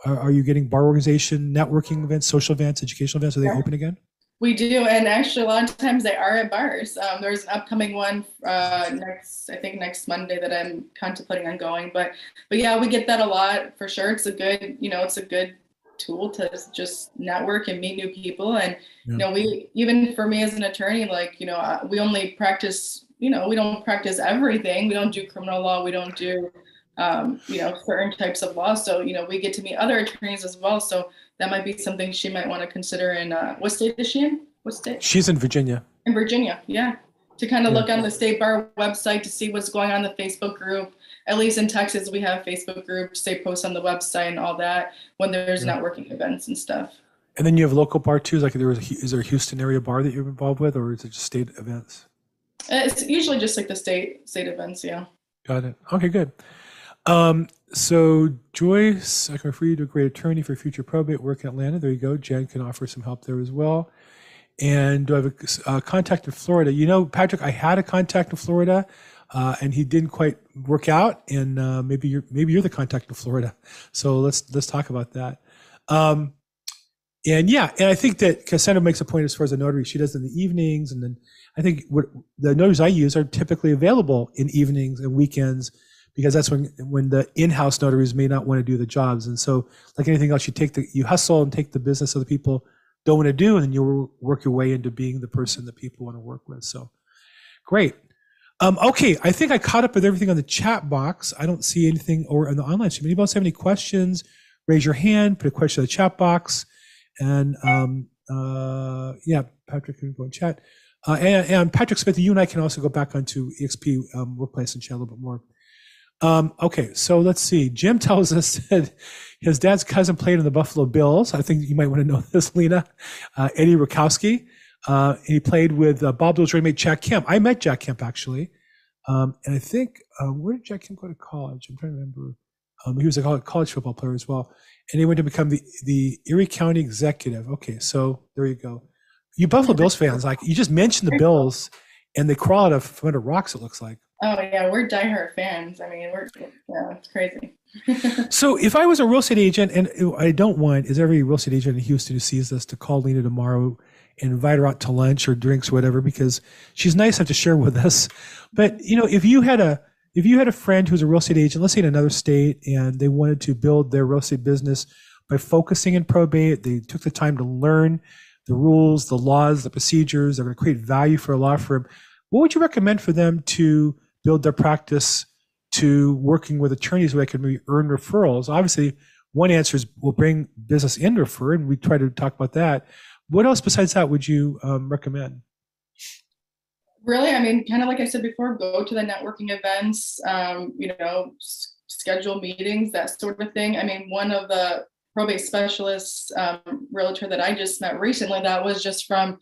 are, are you getting bar organization, networking events, social events, educational events? Are they Yeah. open again? We do, and actually, a lot of times they are at bars. Um, there's an upcoming one uh, next, I think next Monday that I'm contemplating on going. But, but yeah, we get that a lot for sure. It's a good, you know, it's a good tool to just network and meet new people. And you know, we even for me as an attorney, like you know, uh, we only practice, you know, we don't practice everything. We don't do criminal law. We don't do, um, you know, certain types of law. So you know, we get to meet other attorneys as well. So that might be something she might want to consider in uh, what state is she in? What state? She's in Virginia. In Virginia, yeah. To kind of Yeah. look on the state bar website to see what's going on in the Facebook group. At least in Texas, we have Facebook groups. They post on the website and all that when there's Yeah. networking events and stuff. And then you have local bar too. Like there was, a, is there a Houston area bar that you're involved with, or is it just state events? It's usually just like the state state events, yeah. Got it. Okay, good. Um, so Joyce, I can refer you to a great attorney for future probate work in Atlanta. There you go. Jen can offer some help there as well. And do I have a uh, contact in Florida? You know, Patrick, I had a contact in Florida, uh, and he didn't quite work out. And uh, maybe you're maybe you're the contact in Florida. So let's let's talk about that. Um, and yeah, and I think that Cassandra makes a point as far as the notary. She does in the evenings, and then I think what the notaries I use are typically available in evenings and weekends because that's when when the in-house notaries may not want to do the jobs. And so, like anything else, you take the you hustle and take the business of the people don't want to do, and then you work your way into being the person that people want to work with. So, great. Um, okay, I think I caught up with everything on the chat box. I don't see anything or on the online stream. Anybody else have any questions? Raise your hand. Put a question in the chat box, and um, uh, yeah, Patrick can go in chat. Uh, and, and Patrick Smith, you and I can also go back onto EXP um, Workplace and chat a little bit more. Um, okay, so let's see. Jim tells us that his dad's cousin played in the Buffalo Bills. I think you might want to know this, Lena. Uh, Eddie Rutkowski. Uh, and he played with uh, Bob Dole's roommate Jack Kemp. I met Jack Kemp actually, um, and I think uh, where did Jack Kemp go to college? I'm trying to remember. Um, he was a college football player as well, and he went to become the the Erie County executive. Okay, so there you go. You Buffalo Bills fans, like you just mentioned the Bills, and they crawl out of under rocks. It looks like. Oh yeah, we're diehard fans. I mean, we're yeah, it's crazy. So if I was a real estate agent, and I don't want is every real estate agent in Houston who sees this to call Lena tomorrow and invite her out to lunch or drinks, or whatever, because she's nice enough to share with us. But you know, if you had a if you had a friend who's a real estate agent, let's say in another state, and they wanted to build their real estate business by focusing in probate, they took the time to learn the rules, the laws, the procedures, they're going to create value for a law firm. What would you recommend for them to build their practice to working with attorneys where they can earn referrals? Obviously, one answer is we'll bring business in refer, and we try to talk about that. What else besides that would you um, recommend? Really, I mean, kind of like I said before, go to the networking events. Um, you know, s- schedule meetings, that sort of thing. I mean, one of the probate specialists um, realtor that I just met recently, that was just from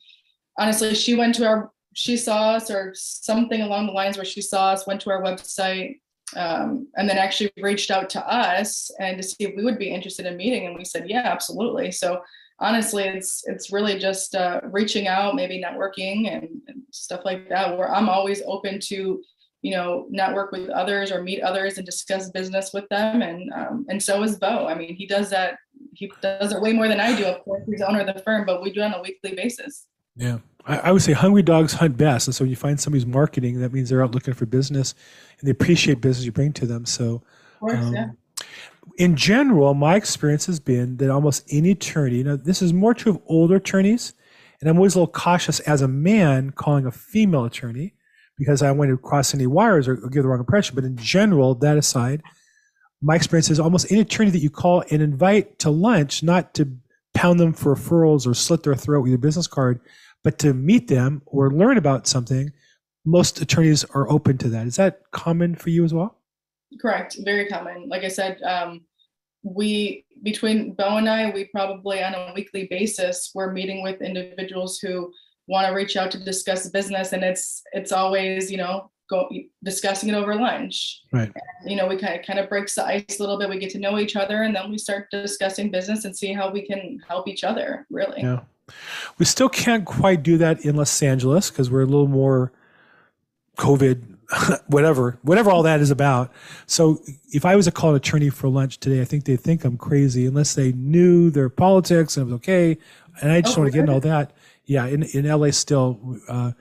honestly, she went to our, she saw us or something along the lines where she saw us, went to our website, um, and then actually reached out to us and to see if we would be interested in meeting. And we said, yeah, absolutely. So honestly, it's it's really just uh, reaching out, maybe networking and, and stuff like that. Where I'm always open to, you know, network with others or meet others and discuss business with them. And um, and so is Bo. I mean, he does that. He does it way more than I do. Of course, he's owner of the firm, but we do it on a weekly basis. Yeah. I, would say hungry dogs hunt best. And so when you find somebody who's marketing, that means they're out looking for business and they appreciate business you bring to them. So Of course, Um, yeah. in general, my experience has been that almost any attorney, now this is more true of older attorneys, and I'm always a little cautious as a man calling a female attorney because I want to cross any wires or, or give the wrong impression. But in general, that aside, my experience is almost any attorney that you call and invite to lunch, not to pound them for referrals or slit their throat with your business card, but to meet them or learn about something, most attorneys are open to that. Is that common for you as well? Correct. Very common. Like I said, um, we between Bo and I, we probably on a weekly basis we're meeting with individuals who want to reach out to discuss business, and it's it's always you know go discussing it over lunch. Right. You know, we kind of kind of breaks the ice a little bit. We get to know each other, and then we start discussing business and see how we can help each other. Really. Yeah. We still can't quite do that in Los Angeles because we're a little more COVID, whatever, whatever all that is about. So if I was a call attorney for lunch today, I think they'd think I'm crazy unless they knew their politics and it was okay. And I just Oh, want to get into all that. Yeah, in, in LA still, uh,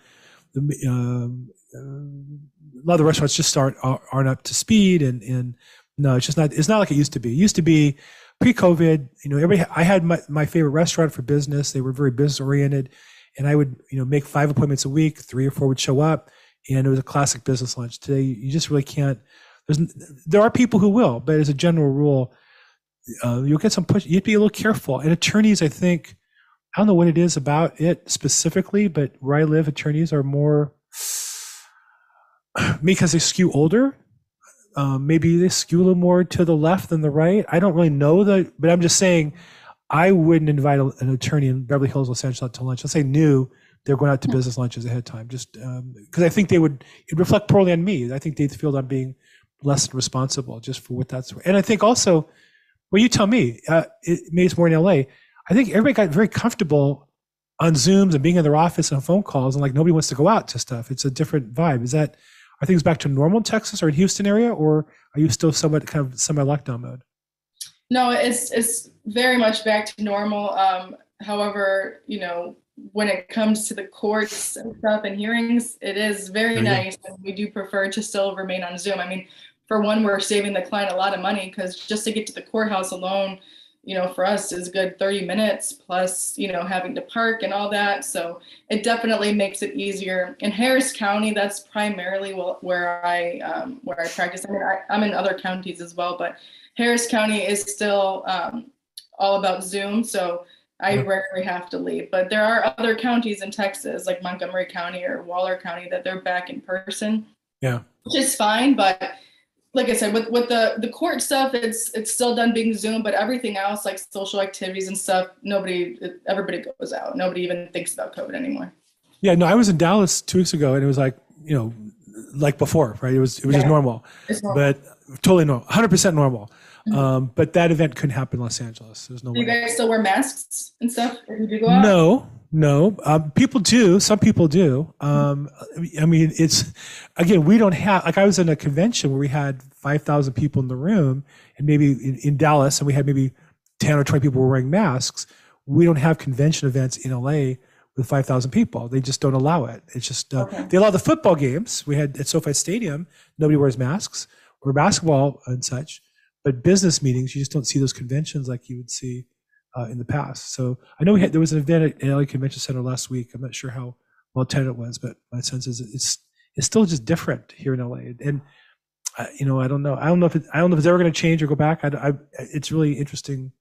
the, um, uh, a lot of the restaurants just start aren't up to speed and, and no, it's just not, it's not like it used to be. It used to be pre-COVID, you know, everybody, I had my, my favorite restaurant for business. They were very business oriented and I would, you know, make five appointments a week, three or four would show up and it was a classic business lunch. Today, you just really can't, there's, there are people who will, but as a general rule, uh, you'll get some push. You have to be a little careful. And attorneys, I think, I don't know what it is about it specifically, but where I live, attorneys are more, because they skew older, um, maybe they skew a little more to the left than the right. I don't really know that, but I'm just saying I wouldn't invite a- an attorney in Beverly Hills, Los Angeles out to lunch. Let's say knew they're going out to business lunches ahead of time, just because I think they would it reflect poorly on me. I think they'd feel I'm being less responsible just for what that's. And I think also, well, you tell me, uh, it, maybe it's more in LA. I think everybody got very comfortable on Zooms and being in their office and on phone calls, and like nobody wants to go out to stuff. It's a different vibe. Is that are things back to normal in Texas or in Houston area, or are you still somewhat kind of semi lockdown mode? No, it's it's very much back to normal. Um, however, you know, when it comes to the courts and stuff and hearings, it is very go. nice. And we do prefer to still remain on Zoom. I mean, for one, we're saving the client a lot of money because just to get to the courthouse alone, you know, for us is good 30 minutes plus, you know, having to park and all that. So it definitely makes it easier. In Harris County, that's primarily where I um, where I practice. I mean, I, I'm in other counties as well, but Harris County is still um, all about Zoom, so I rarely have to leave. But there are other counties in Texas, like Montgomery County or Waller County, that they're back in person. Yeah. which is fine. But like I said, with with the the court stuff, it's it's still done being Zoom. But everything else, like social activities and stuff, nobody, everybody goes out. Nobody even thinks about COVID anymore. Yeah, no, I was in Dallas two weeks ago, and it was like you know, like before, right? It was it was just normal, It's normal. but totally normal, hundred percent normal. Mhm. Um, but that event couldn't happen in Los Angeles. There's no do you way. guys still wear masks and stuff if you do go out? No, no. Um, people do. Some people do. Um, I mean, it's again, we don't have. Like, I was in a convention where we had five thousand people in the room, and maybe in, in Dallas, and we had maybe ten or twenty people were wearing masks. We don't have convention events in LA with five thousand people. They just don't allow it. It's just uh, Okay. they allow the football games. We had at SoFi Stadium, nobody wears masks or basketball and such. But business meetings, you just don't see those conventions like you would see uh, in the past. So I know we had there was an event at LA Convention Center last week. I'm not sure how well attended it was, but my sense is it's it's still just different here in LA. And uh, you know, I don't know. I don't know if it, I don't know if it's ever going to change or go back. I, I, it's really interesting.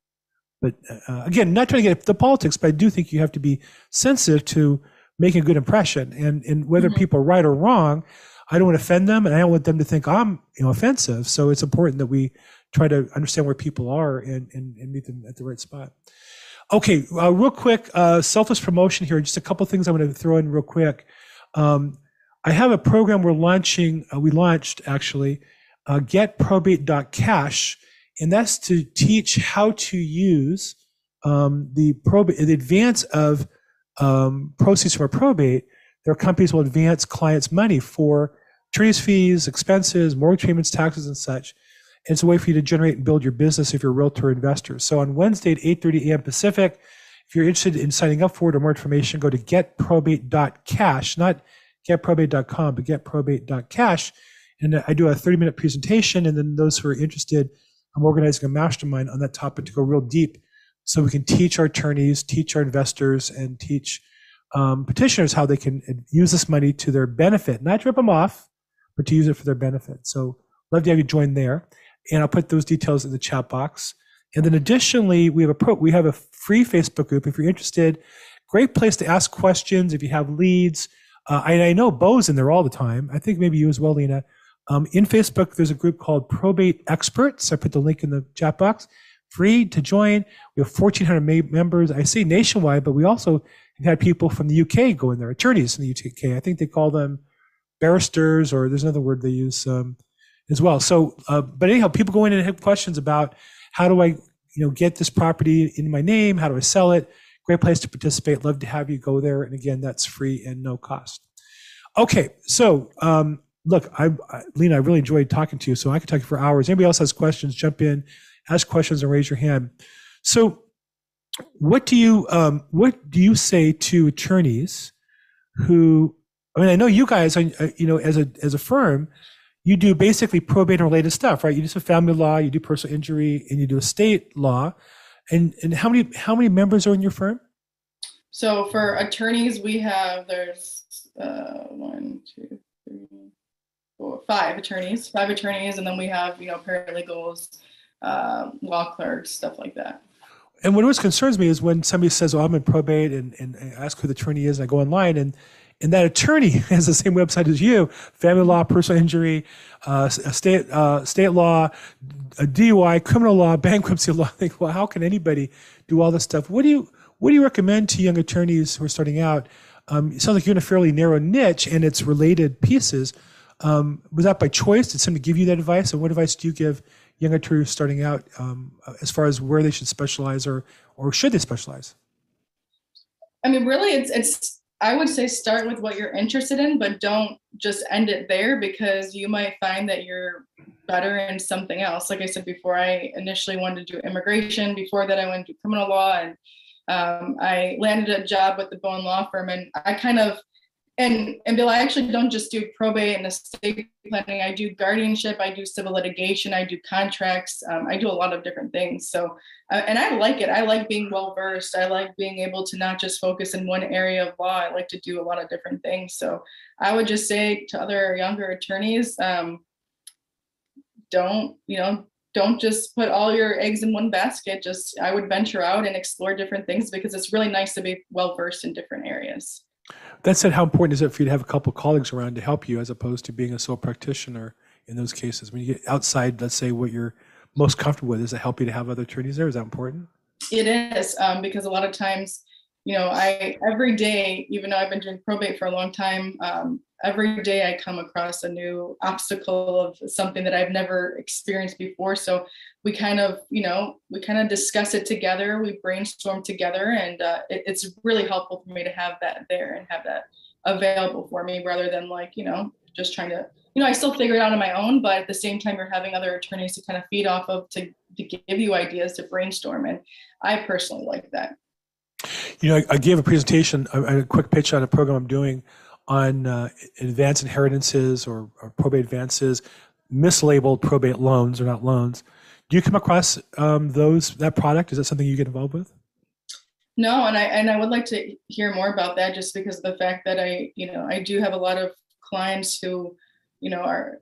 But uh, again, not trying to get into the politics, but I do think you have to be sensitive to making a good impression. And and whether Mhm. people are right or wrong, I don't want to offend them, and I don't want them to think I'm you know offensive. So it's important that we try to understand where people are and and, and meet them at the right spot. Okay, uh, real quick, uh, selfless promotion here. Just a couple things I'm going to throw in real quick. Um, I have a program we're launching. Uh, we launched actually, uh, getprobate.cash, and that's to teach how to use um, the probate, the advance of um, proceeds from a probate. Their companies will advance clients' money for attorney's fees, expenses, mortgage payments, taxes, and such. It's a way for you to generate and build your business if you're a realtor investor. So on Wednesday at 8:30 a.m. Pacific, if you're interested in signing up for it or more information, go to getprobate.cash, not getprobate.com, but getprobate.cash. And I do a 30 minute presentation. And then those who are interested, I'm organizing a mastermind on that topic to go real deep so we can teach our attorneys, teach our investors, and teach um, petitioners how they can use this money to their benefit, not rip them off, but to use it for their benefit. So love to have you join there. And I'll put those details in the chat box. And then additionally, we have a pro, we have a free Facebook group if you're interested. Great place to ask questions if you have leads. Uh, I, I know Bo's in there all the time. I think maybe you as well, Lena. Um, in Facebook, there's a group called Probate Experts. I put the link in the chat box. Free to join. We have 1,400 ma- members. I say nationwide, but we also have had people from the UK go in there, attorneys in the UK. I think they call them barristers, or there's another word they use um, as well. So, uh, but anyhow, people go in and have questions about how do I, you know, get this property in my name? How do I sell it? Great place to participate. Love to have you go there. And again, that's free and no cost. Okay, so um, look, I, I, Lena, I really enjoyed talking to you. So I could talk to you for hours. Anybody else has questions? Jump in, ask questions, and raise your hand. So, what do you um, what do you say to attorneys who? I mean, I know you guys, you know, as a as a firm, you do basically probate and related stuff, right? You do some family law, you do personal injury, and you do estate law. And and how many how many members are in your firm? So for attorneys, we have there's uh, one, two, three, four, five attorneys, five attorneys, and then we have you know paralegals, uh, law clerks, stuff like that. And what always concerns me is when somebody says, "Oh, I'm in probate," and, and I ask who the attorney is, and I go online, and and that attorney has the same website as you: family law, personal injury, uh, state uh, state law, DUI, criminal law, bankruptcy law. I think, well, how can anybody do all this stuff? What do you what do you recommend to young attorneys who are starting out? Um, it sounds like you're in a fairly narrow niche, and it's related pieces. Um, was that by choice? Did somebody give you that advice? And what advice do you give young attorneys starting out um, as far as where they should specialize or or should they specialize? I mean, really, it's it's. I would say start with what you're interested in, but don't just end it there because you might find that you're better in something else. Like I said before, I initially wanted to do immigration. Before that, I went to criminal law, and um, I landed a job with the Bowen Law Firm, and I kind of and and Bill, I actually don't just do probate and estate planning. I do guardianship, I do civil litigation, I do contracts. Um, I do a lot of different things. So, uh, and I like it. I like being well versed. I like being able to not just focus in one area of law. I like to do a lot of different things. So, I would just say to other younger attorneys, um, don't you know don't just put all your eggs in one basket just i would venture out and explore different things because it's really nice to be well versed in different areas that said, how important is it for you to have a couple colleagues around to help you as opposed to being a sole practitioner in those cases? When you get outside, let's say what you're most comfortable with, does it help you to have other attorneys there? Is that important? It is um, because a lot of times, you know, I every day, even though I've been doing probate for a long time, um, every day I come across a new obstacle of something that I've never experienced before. So we kind of, you know, we kind of discuss it together. We brainstorm together, and uh, it, it's really helpful for me to have that there and have that available for me rather than like, you know, just trying to, you know, I still figure it out on my own, but at the same time, you're having other attorneys to kind of feed off of to, to give you ideas to brainstorm. And I personally like that. You know, I, I gave a presentation, a, a, quick pitch on a program I'm doing on uh, advanced inheritances or, or probate advances, mislabeled probate loans or not loans. Do you come across um, those that product? Is that something you get involved with? No, and I and I would like to hear more about that just because of the fact that I, you know, I do have a lot of clients who, you know, are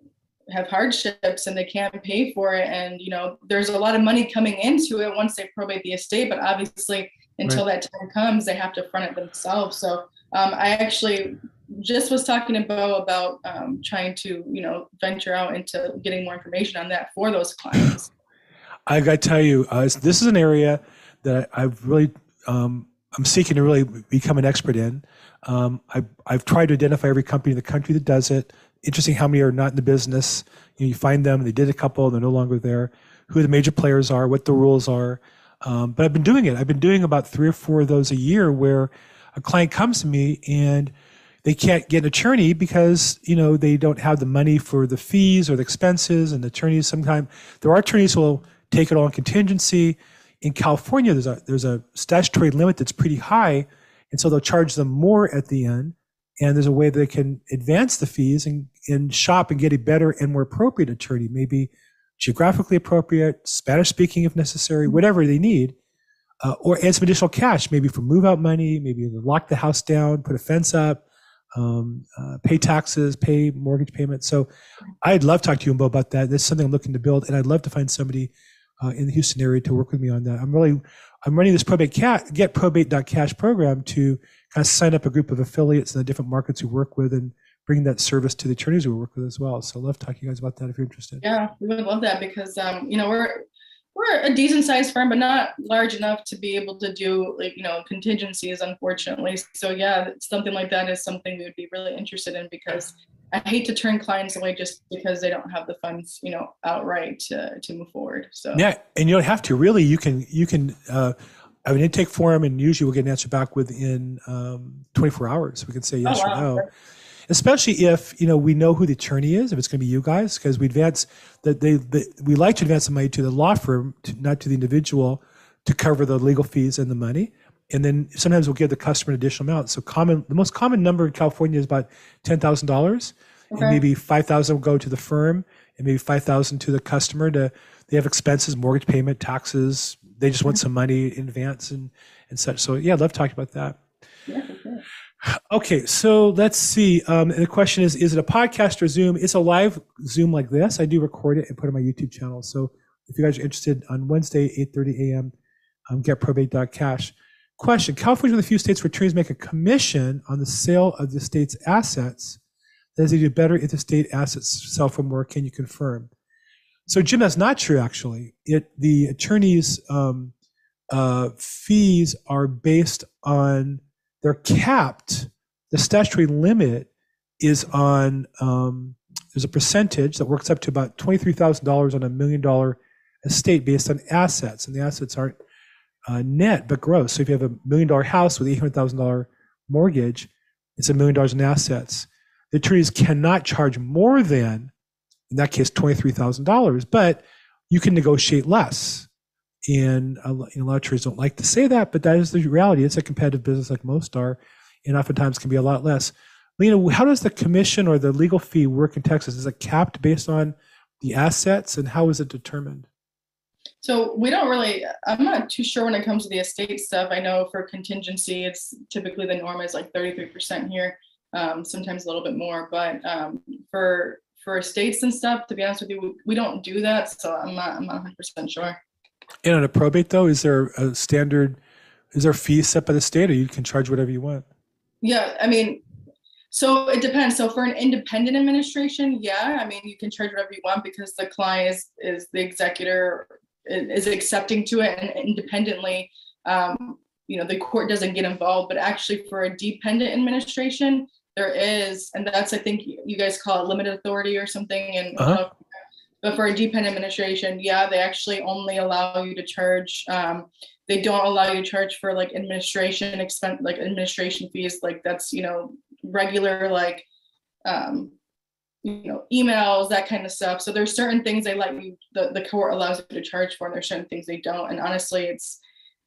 have hardships and they can't pay for it and you know there's a lot of money coming into it once they probate the estate but obviously until right. that time comes they have to front it themselves so um, i actually just was talking to Bo about um, trying to, you know, venture out into getting more information on that for those clients. I got to tell you, uh, this is an area that I've really, um, I'm seeking to really become an expert in. Um, I, I've tried to identify every company in the country that does it. Interesting how many are not in the business. You, know, you find them, they did a couple, they're no longer there. Who the major players are, what the rules are. Um, but I've been doing it. I've been doing about three or four of those a year where a client comes to me and they can't get an attorney because you know they don't have the money for the fees or the expenses and the attorneys sometimes there are attorneys who will take it on contingency. In california there's a there's a statutory limit that's pretty high and so they'll charge them more at the end. And there's a way they can advance the fees and, and shop and get a better and more appropriate attorney maybe geographically appropriate spanish speaking if necessary whatever they need uh, or add some additional cash maybe for move out money maybe lock the house down put a fence up um, uh, pay taxes, pay mortgage payments. So I'd love to talk to you about that. That's something I'm looking to build, and I'd love to find somebody uh, in the Houston area to work with me on that. I'm really I'm running this probate cat get probate.cash program to kind of sign up a group of affiliates in the different markets we work with and bring that service to the attorneys we work with as well. So I love talking to you guys about that if you're interested. Yeah, we would love that because um, you know we're we're a decent sized firm, but not large enough to be able to do like you know contingencies, unfortunately. So yeah, something like that is something we would be really interested in because I hate to turn clients away just because they don't have the funds, you know, outright to, to move forward. So Yeah, and you don't have to really. You can you can uh, have an intake form, and usually we'll get an answer back within um, 24 hours. We can say yes Oh, or no. Especially if you know we know who the attorney is, if it's going to be you guys, because we advance that they, they we like to advance the money to the law firm, to, not to the individual, to cover the legal fees and the money. And then sometimes we'll give the customer an additional amount. So common, the most common number in California is about ten thousand dollars, and Okay. maybe five thousand will go to the firm, and maybe five thousand to the customer. To they have expenses, mortgage payment, taxes. They just want some money in advance and and such. So yeah, I'd love to talk about that. yeah. Okay, so let's see. Um, the question is: Is it a podcast or Zoom? It's a live Zoom like this. I do record it and put it on my YouTube channel. So if you guys are interested, on Wednesday, 8:30 a.m., um, getprobate.cash. Question: California is one of the few states where attorneys make a commission on the sale of the state's assets. Does they do better if the state assets sell for more? Can you confirm? So, Jim, that's not true. Actually, it the attorneys' um, uh, fees are based on they're capped. The statutory limit is on um, there's a percentage that works up to about twenty three thousand dollars on a million dollar estate based on assets, and the assets aren't uh, net but gross. So if you have a million dollar house with eight hundred thousand dollar mortgage, it's a million dollars in assets. The attorneys cannot charge more than, in that case, twenty three thousand dollars, but you can negotiate less. And a lo- a lot of attorneys don't like to say that, but that is the reality. It's a competitive business like most are, and oftentimes can be a lot less. Lena, how does the commission or the legal fee work in Texas? Is it capped based on the assets, and how is it determined? So we don't really, I'm not too sure when it comes to the estate stuff. I know for contingency, it's typically the norm is like 33% here, um, sometimes a little bit more. But um, for for estates and stuff, to be honest with you, we, we don't do that. So I'm not, I'm not 100% sure. And on a probate, though, is there a standard? Is there a fee set by the state, or you can charge whatever you want? Yeah, I mean, so it depends. So for an independent administration, yeah, I mean, you can charge whatever you want because the client is, is the executor is accepting to it and independently, um, you know, the court doesn't get involved. But actually, for a dependent administration, there is, and that's I think you guys call it limited authority or something. And Uh-huh. But for a dependent administration, yeah, they actually only allow you to charge. Um, they don't allow you to charge for like administration expense, like administration fees. Like that's you know regular like um, you know emails that kind of stuff. So there's certain things they let you the the court allows you to charge for, and there's certain things they don't. And honestly, it's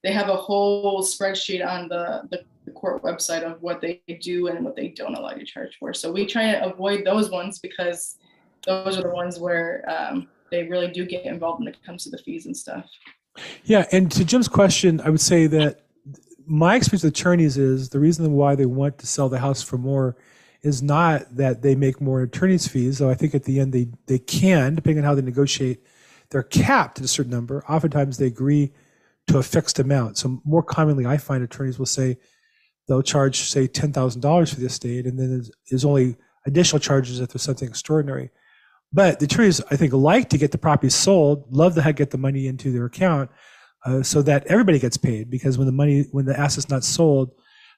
they have a whole spreadsheet on the, the, the court website of what they do and what they don't allow you to charge for. So we try to avoid those ones because those are the ones where um, they really do get involved when it comes to the fees and stuff. Yeah, and to Jim's question, I would say that my experience with attorneys is the reason why they want to sell the house for more is not that they make more attorneys fees, though I think at the end they they can, depending on how they negotiate. They're capped at a certain number. Oftentimes they agree to a fixed amount. So more commonly, I find attorneys will say they'll charge, say, ten thousand dollars for the estate, and then there's, there's only additional charges if there's something extraordinary. But the attorneys, I think, like to get the property sold, love to get the money into their account, uh, so that everybody gets paid. Because when the money, when the asset's not sold,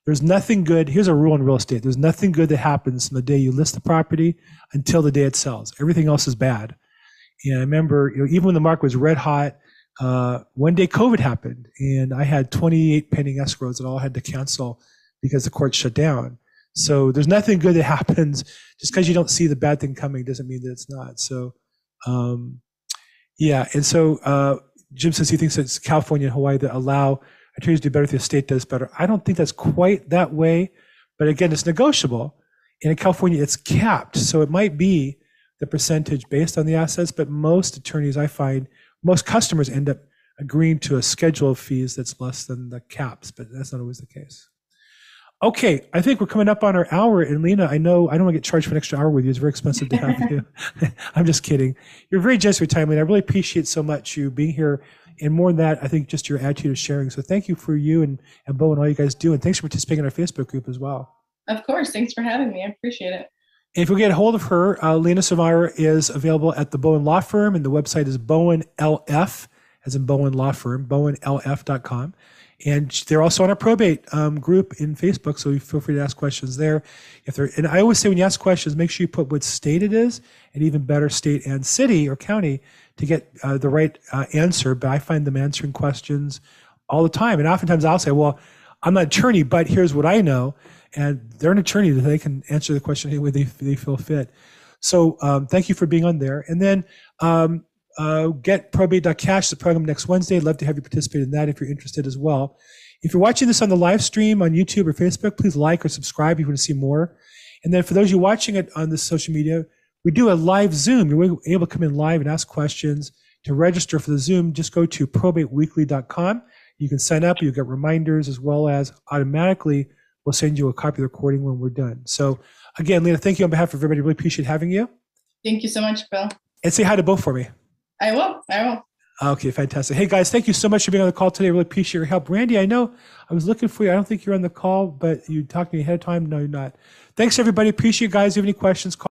there's nothing good. Here's a rule in real estate: there's nothing good that happens from the day you list the property until the day it sells. Everything else is bad. And I remember, you know, even when the market was red hot, uh, one day COVID happened, and I had 28 pending escrows that all had to cancel because the court shut down. So there's nothing good that happens just because you don't see the bad thing coming doesn't mean that it's not. So, um, yeah. And so uh, Jim says he thinks it's California and Hawaii that allow attorneys to do better if the state does better. I don't think that's quite that way, but again, it's negotiable. And in California, it's capped, so it might be the percentage based on the assets. But most attorneys, I find, most customers end up agreeing to a schedule of fees that's less than the caps, but that's not always the case. Okay, I think we're coming up on our hour. And Lena, I know I don't want to get charged for an extra hour with you. It's very expensive to have you. I'm just kidding. You're very generous with your time, Lena. I really appreciate so much you being here. And more than that, I think just your attitude of sharing. So thank you for you and, and Bo and all you guys do. And thanks for participating in our Facebook group as well. Of course. Thanks for having me. I appreciate it. If we get a hold of her, uh, Lena Savara is available at the Bowen Law Firm, and the website is Bowen LF, as in Bowen Law Firm, bowenlf.com. And they're also on our probate um, group in Facebook, so feel free to ask questions there. If they're, and I always say when you ask questions, make sure you put what state it is, and even better, state and city or county to get uh, the right uh, answer. But I find them answering questions all the time, and oftentimes I'll say, "Well, I'm not an attorney, but here's what I know," and they're an attorney that they can answer the question any way they, they feel fit. So um, thank you for being on there, and then. Um, uh, get probate.cash, the program next Wednesday. I'd love to have you participate in that if you're interested as well. If you're watching this on the live stream on YouTube or Facebook, please like or subscribe if you want to see more. And then for those of you watching it on the social media, we do a live Zoom. You're able to come in live and ask questions. To register for the Zoom, just go to probateweekly.com. You can sign up. You'll get reminders as well as automatically we'll send you a copy of the recording when we're done. So again, Lena, thank you on behalf of everybody. Really appreciate having you. Thank you so much, Bill. And say hi to Bo for me. I will. I will. Okay, fantastic. Hey guys, thank you so much for being on the call today. I really appreciate your help. Randy, I know I was looking for you. I don't think you're on the call, but you talked to me ahead of time. No, you're not. Thanks everybody. Appreciate you guys. If you have any questions, call